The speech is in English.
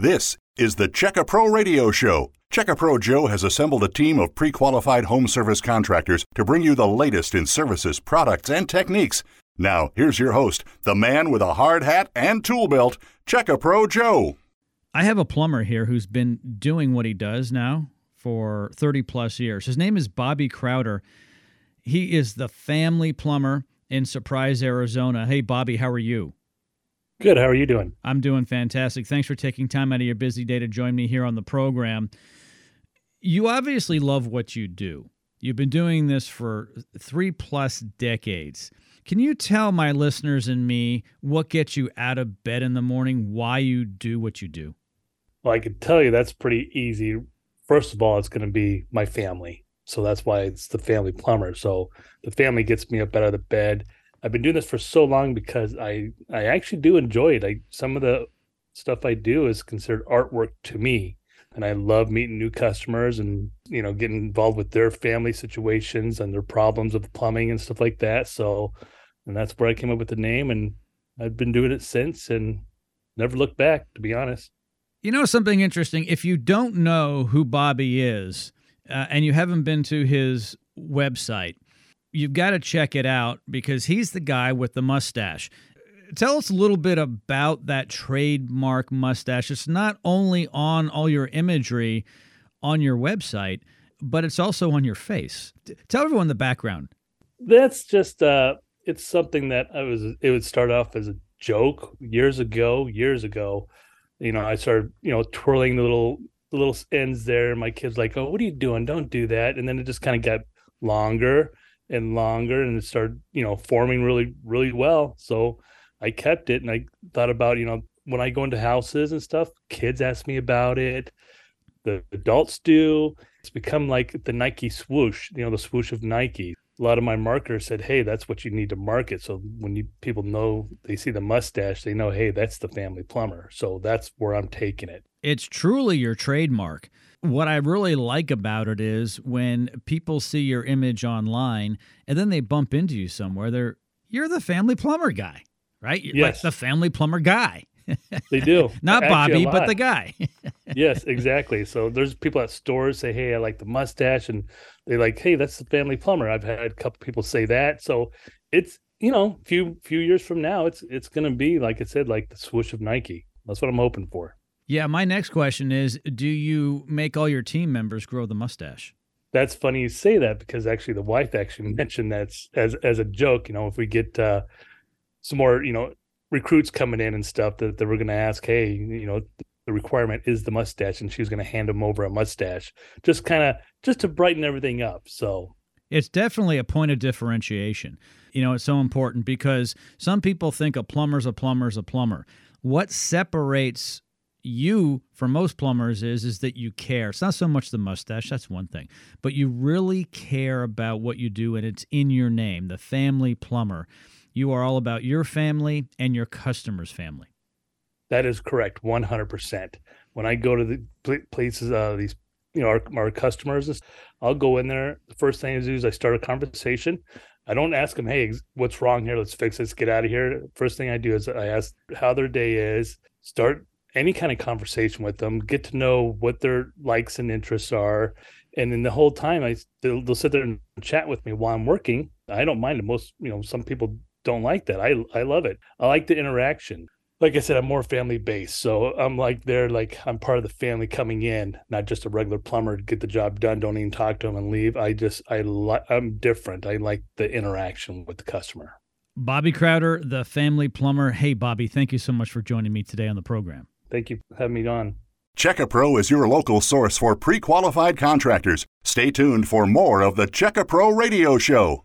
This is the Check A Pro Radio Show. Check A Pro Joe has assembled a team of pre qualified home service contractors to bring you the latest in services, products, and techniques. Now, here's your host, the man with a hard hat and tool belt, Check A Pro Joe. I have a plumber here who's been doing what he does now for 30 plus years. His name is Bobby Crowder. He is the family plumber in Surprise, Arizona. Hey, Bobby, how are you? Good. How are you doing? I'm doing fantastic. Thanks for taking time out of your busy day to join me here on the program. You obviously love what you do. You've been doing this for three plus decades. Can you tell my listeners and me what gets you out of bed in the morning, why you do what you do? Well, I can tell you that's pretty easy. First of all, it's going to be my family. So that's why it's the family plumber. So the family gets me up out of the bed. I've been doing this for so long because I I actually do enjoy it. I some of the stuff I do is considered artwork to me, and I love meeting new customers and you know getting involved with their family situations and their problems with plumbing and stuff like that. So, and that's where I came up with the name, and I've been doing it since, and never looked back. To be honest. You know something interesting? If you don't know who Bobby is, uh, and you haven't been to his website you've got to check it out because he's the guy with the mustache. Tell us a little bit about that trademark mustache. It's not only on all your imagery on your website, but it's also on your face. Tell everyone the background. That's just uh it's something that I was it would start off as a joke years ago, years ago. You know, I started, you know, twirling the little the little ends there. My kids like, "Oh, what are you doing? Don't do that." And then it just kind of got longer and longer and it started you know forming really really well. So i kept it and i thought about you know when i go into houses and stuff kids ask me about it the adults do. It's become like the nike swoosh you know the swoosh of nike. A lot of my marketers said hey that's what you need to market. So when you people know they see the mustache they know hey that's the family plumber. So that's where i'm taking it. It's truly your trademark what I really like about it is when people see your image online and then they bump into you somewhere, they're you're the family plumber guy, right? You're yes. Like the family plumber guy. they do. Not Bobby, but the guy. yes, exactly. So there's people at stores say, "Hey, I like the mustache," and they like, "Hey, that's the family plumber." I've had a couple people say that. So it's you know, few few years from now, it's it's gonna be like I said, like the swoosh of Nike. That's what I'm hoping for. Yeah, my next question is do you make all your team members grow the mustache? That's funny you say that because actually the wife actually mentioned that as as a joke, you know, if we get uh some more, you know, recruits coming in and stuff that, that we're going to ask, hey, you know, the requirement is the mustache and she's going to hand them over a mustache just kind of just to brighten everything up. So it's definitely a point of differentiation. You know, it's so important because some people think a plumber's a plumber's a plumber. What separates you for most plumbers is is that you care it's not so much the mustache that's one thing but you really care about what you do and it's in your name the family plumber you are all about your family and your customers family that is correct 100% when i go to the places uh, these you know our, our customers i'll go in there the first thing i do is i start a conversation I don't ask them, hey, what's wrong here? Let's fix. Let's get out of here. First thing I do is I ask how their day is, start any kind of conversation with them, get to know what their likes and interests are. And then the whole time I they'll, they'll sit there and chat with me while I'm working. I don't mind it. Most, you know, some people don't like that. I I love it. I like the interaction. Like I said, I'm more family based. So I'm like they're like I'm part of the family coming in, not just a regular plumber to get the job done. Don't even talk to them and leave. I just I like I'm different. I like the interaction with the customer. Bobby Crowder, the family plumber. Hey Bobby, thank you so much for joining me today on the program. Thank you for having me on. Check A Pro is your local source for pre qualified contractors. Stay tuned for more of the Check A Pro Radio Show.